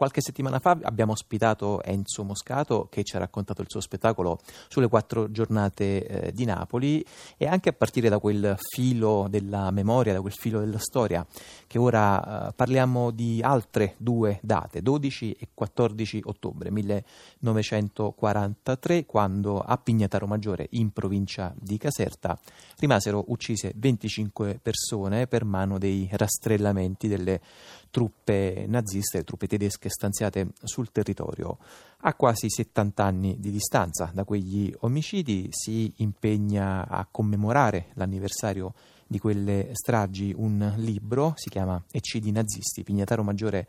Qualche settimana fa abbiamo ospitato Enzo Moscato che ci ha raccontato il suo spettacolo sulle quattro giornate eh, di Napoli e anche a partire da quel filo della memoria, da quel filo della storia, che ora eh, parliamo di altre due date, 12 e 14 ottobre 1943, quando a Pignataro Maggiore, in provincia di Caserta, rimasero uccise 25 persone per mano dei rastrellamenti delle truppe naziste, truppe tedesche stanziate sul territorio. A quasi 70 anni di distanza da quegli omicidi si impegna a commemorare l'anniversario di quelle stragi un libro, si chiama Eccidi nazisti, Pignataro Maggiore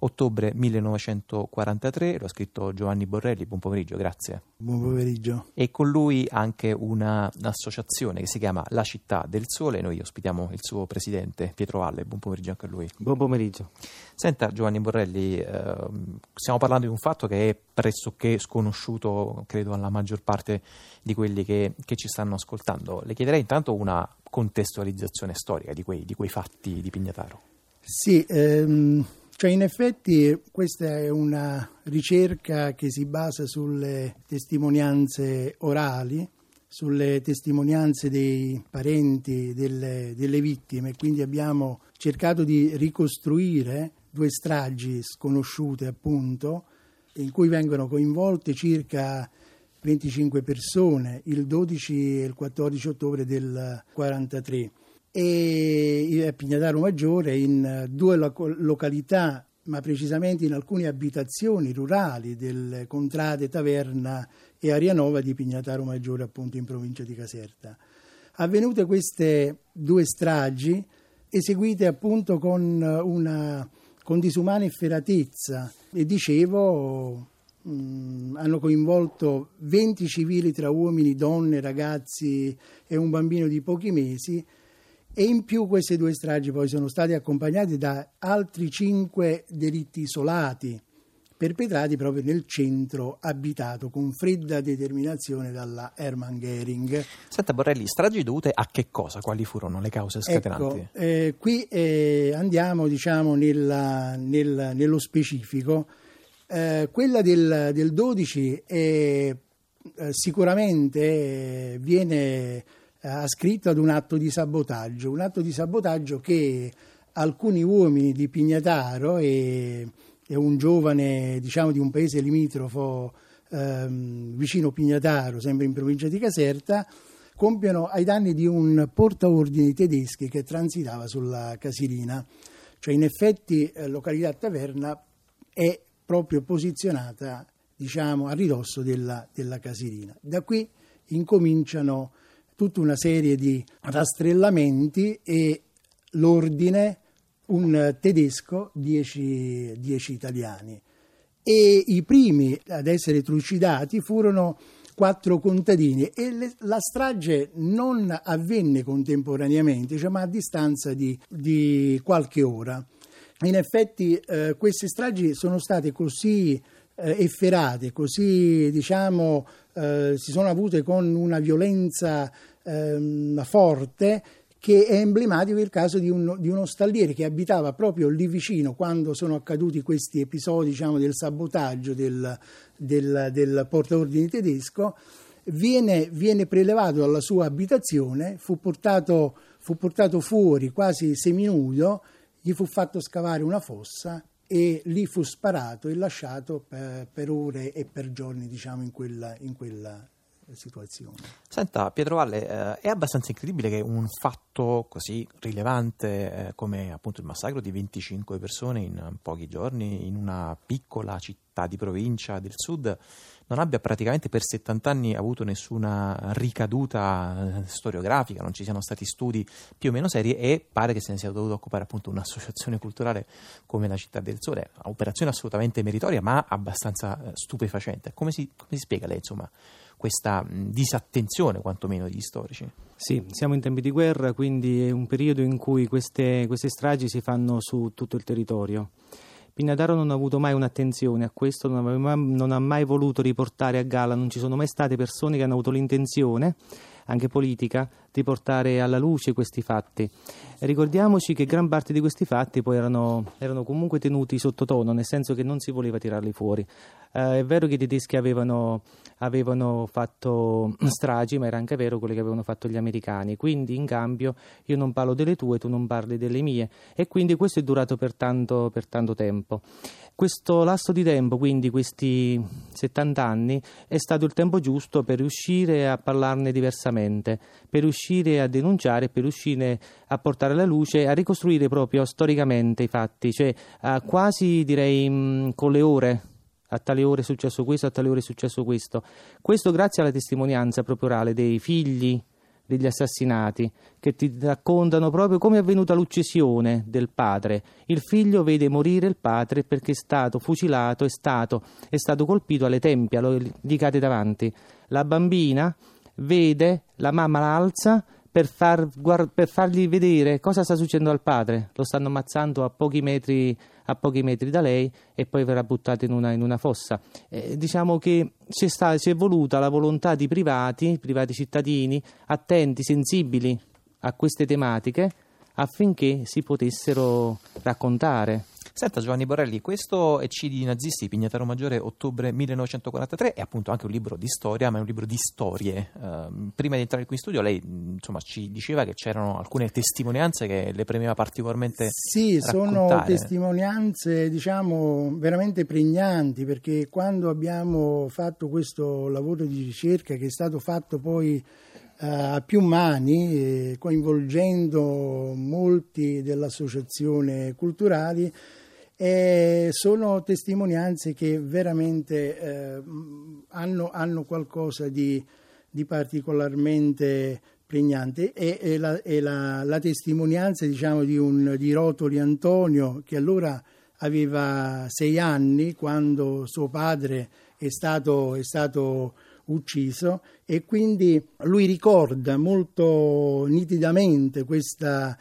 ottobre 1943, lo ha scritto Giovanni Borrelli, buon pomeriggio, grazie. Buon pomeriggio. E con lui anche una, un'associazione che si chiama La Città del Sole, noi ospitiamo il suo presidente Pietro Valle, buon pomeriggio anche a lui. Buon pomeriggio. Senta Giovanni Borrelli, eh, stiamo parlando di un fatto che è pressoché sconosciuto, credo, alla maggior parte di quelli che, che ci stanno ascoltando. Le chiederei intanto una contestualizzazione storica di quei, di quei fatti di Pignataro. Sì, ehm, cioè in effetti questa è una ricerca che si basa sulle testimonianze orali, sulle testimonianze dei parenti delle, delle vittime, quindi abbiamo cercato di ricostruire due stragi sconosciute appunto, in cui vengono coinvolte circa 25 persone il 12 e il 14 ottobre del 1943 e a Pignataro Maggiore in due località, ma precisamente in alcune abitazioni rurali del Contrade Taverna e Arianova di Pignataro Maggiore, appunto in provincia di Caserta. Avvenute queste due stragi, eseguite appunto con una con disumana efferatezza e dicevo mh, mm, hanno coinvolto 20 civili tra uomini, donne, ragazzi e un bambino di pochi mesi e in più queste due stragi poi sono state accompagnate da altri cinque delitti isolati perpetrati proprio nel centro abitato con fredda determinazione dalla Hermann Goering. Senta Borrelli, stragi dovute a che cosa? Quali furono le cause scatenanti? Ecco, eh, qui eh, andiamo diciamo nella, nel, nello specifico. Eh, quella del, del 12 è, eh, sicuramente eh, viene ascritto ad un atto di sabotaggio, un atto di sabotaggio che alcuni uomini di Pignataro e, e un giovane diciamo, di un paese limitrofo ehm, vicino Pignataro, sempre in provincia di Caserta, compiono ai danni di un portaordini tedeschi che transitava sulla Casilina. Cioè in effetti eh, località Taverna è proprio posizionata diciamo, a ridosso della, della Casilina. Da qui incominciano tutta una serie di rastrellamenti e l'ordine un tedesco, dieci, dieci italiani. E i primi ad essere trucidati furono quattro contadini e le, la strage non avvenne contemporaneamente, cioè, ma a distanza di, di, qualche ora. In effetti eh, queste stragi sono state così eh, efferate, così diciamo eh, si sono avute con una violenza ehm, forte che è emblematico il caso di, un, di, uno stalliere che abitava proprio lì vicino quando sono accaduti questi episodi diciamo, del sabotaggio del, del, del portaordine tedesco, viene, viene, prelevato dalla sua abitazione, fu portato, fu portato fuori quasi seminudo, gli fu fatto scavare una fossa e lì fu sparato e lasciato per, per ore e per giorni diciamo, in, quella, in quella situazione. Senta, Pietro Valle, eh, è abbastanza incredibile che un fatto così rilevante eh, come appunto il massacro di 25 persone in pochi giorni in una piccola città di provincia del sud non abbia praticamente per 70 anni avuto nessuna ricaduta eh, storiografica, non ci siano stati studi più o meno seri e pare che se ne sia dovuto occupare appunto un'associazione culturale come la Città del Sole, operazione assolutamente meritoria ma abbastanza eh, stupefacente. Come si, come si spiega lei insomma questa disattenzione quantomeno degli storici? Sì, siamo in tempi di guerra, quindi è un periodo in cui queste, queste stragi si fanno su tutto il territorio. Pignataro non ha avuto mai un'attenzione a questo, non, aveva, non, ha mai voluto riportare a gala, non ci sono mai state persone che hanno avuto l'intenzione, anche politica, di portare alla luce questi fatti. Ricordiamoci che gran parte di questi fatti poi erano, erano comunque tenuti sottotono, nel senso che non si voleva tirarli fuori. Eh, è vero che i tedeschi avevano, avevano fatto stragi, ma era anche vero quello che avevano fatto gli americani. Quindi in cambio io non parlo delle tue, tu non parli delle mie. E quindi questo è durato per tanto, per tanto tempo. Questo lasso di tempo, quindi questi 70 anni, è stato il tempo giusto per riuscire a parlarne diversamente, per riuscire a denunciare, per riuscire a portare alla luce, a ricostruire proprio storicamente i fatti, cioè quasi direi mh, con le ore a tale ore è successo questo, a tale ore è successo questo. Questo grazie alla testimonianza proprio orale dei figli degli assassinati, che ti raccontano proprio come è avvenuta l'uccisione del padre. Il figlio vede morire il padre perché è stato fucilato, è stato, è stato colpito alle tempie, gli cade davanti. La bambina vede, la mamma la alza per, far, per fargli vedere cosa sta succedendo al padre. Lo stanno ammazzando a pochi metri a pochi metri da lei e poi verrà buttato in una, in una fossa. Eh, diciamo che c'è, sta, c'è voluta la volontà di privati, privati cittadini, attenti, sensibili a queste tematiche affinché si potessero raccontare. Senta Giovanni Borrelli, questo Eccidi nazisti, Pignataro Maggiore, ottobre 1943, è appunto anche un libro di storia, ma è un libro di storie. Uh, prima di entrare qui in studio lei insomma, ci diceva che c'erano alcune testimonianze che le premeva particolarmente Sì, raccontare. sono testimonianze diciamo veramente pregnanti perché quando abbiamo fatto questo lavoro di ricerca che è stato fatto poi eh, a più mani, eh, coinvolgendo molti dell'associazione culturali, e sono testimonianze che veramente eh, hanno, hanno, qualcosa di, di particolarmente pregnante. E, e, la, e la, la, testimonianza diciamo, di, un, di Rotoli Antonio che allora aveva sei anni quando suo padre è stato, è stato ucciso. E quindi lui ricorda molto nitidamente questa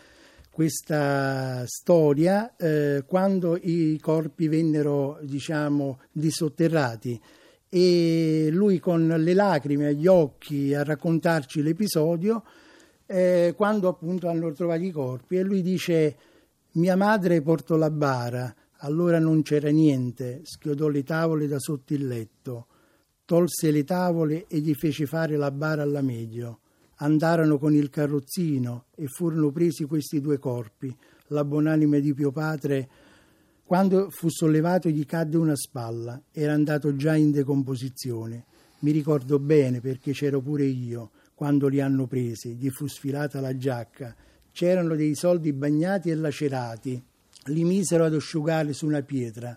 questa storia eh, quando i corpi vennero diciamo disotterrati. E lui con le lacrime agli occhi a raccontarci l'episodio eh, quando appunto hanno trovato i corpi e lui dice mia madre portò la bara allora non c'era niente schiodò le tavole da sotto il letto tolse le tavole e gli fece fare la bara alla meglio andarono con il carrozzino e furono presi questi due corpi. La buonanima di Pio Padre, quando fu sollevato, gli cadde una spalla, era andato già in decomposizione. Mi ricordo bene perché c'ero pure io quando li hanno presi, gli fu sfilata la giacca. C'erano dei soldi bagnati e lacerati. Li misero ad asciugare su una pietra.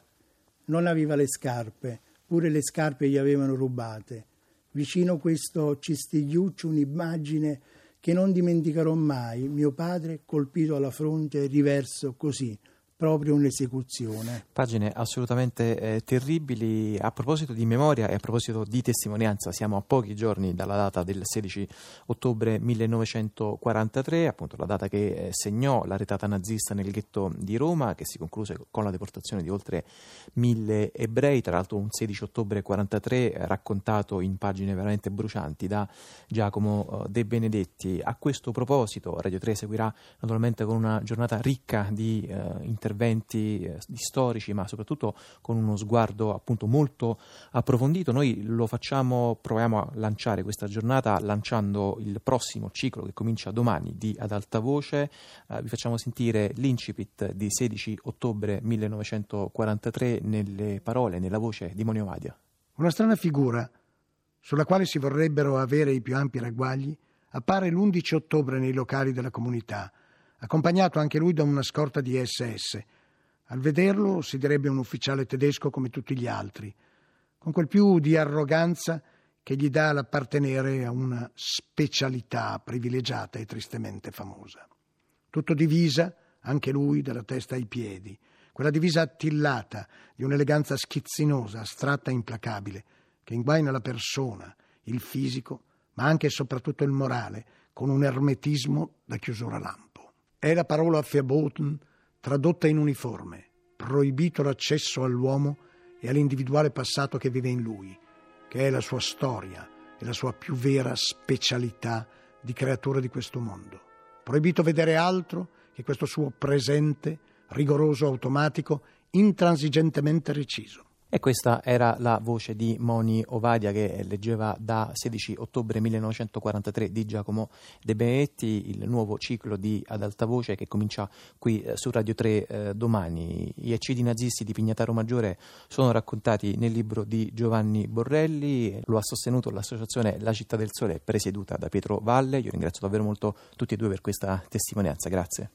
Non aveva le scarpe, pure le scarpe gli avevano rubate. Vicino questo cistigliuccio un'immagine che non dimenticherò mai, mio padre colpito alla fronte riverso così, proprio un'esecuzione. Pagine assolutamente eh, terribili. A proposito di memoria e a proposito di testimonianza, siamo a pochi giorni dalla data del 16 ottobre 1943, appunto la data che eh, segnò la retata nazista nel ghetto di Roma, che si concluse con la deportazione di oltre mille ebrei, tra l'altro un 16 ottobre 1943 eh, raccontato in pagine veramente brucianti da Giacomo eh, De Benedetti. A questo proposito Radio 3 seguirà naturalmente con una giornata ricca di eh, interventi interventi eh, storici, ma soprattutto con uno sguardo appunto molto approfondito. Noi lo facciamo, proviamo a lanciare questa giornata lanciando il prossimo ciclo che comincia domani di Ad alta voce. Eh, vi facciamo sentire l'incipit di 16 ottobre 1943 nelle parole, nella voce di Monio Vadia. Una strana figura sulla quale si vorrebbero avere i più ampi ragguagli appare l'11 ottobre nei locali della comunità accompagnato anche lui da una scorta di SS. Al vederlo si direbbe un ufficiale tedesco come tutti gli altri, con quel più di arroganza che gli dà l'appartenere a una specialità privilegiata e tristemente famosa. Tutto divisa, anche lui, dalla testa ai piedi, quella divisa attillata di un'eleganza schizzinosa, astratta e implacabile, che inguaina la persona, il fisico, ma anche e soprattutto il morale, con un ermetismo da chiusura lampo. È la parola verboten tradotta in uniforme, proibito l'accesso all'uomo e all'individuale passato che vive in lui, che è la sua storia e la sua più vera specialità di creatura di questo mondo. Proibito vedere altro che questo suo presente, rigoroso, automatico, intransigentemente reciso. E questa era la voce di Moni Ovadia che leggeva da 16 ottobre 1943 di Giacomo De Benedetti il nuovo ciclo di Ad alta voce che comincia qui eh, su Radio 3 eh, domani. Gli eccidi nazisti di Pignataro Maggiore sono raccontati nel libro di Giovanni Borrelli, lo ha sostenuto l'associazione La Città del Sole presieduta da Pietro Valle. Io ringrazio davvero molto tutti e due per questa testimonianza. Grazie.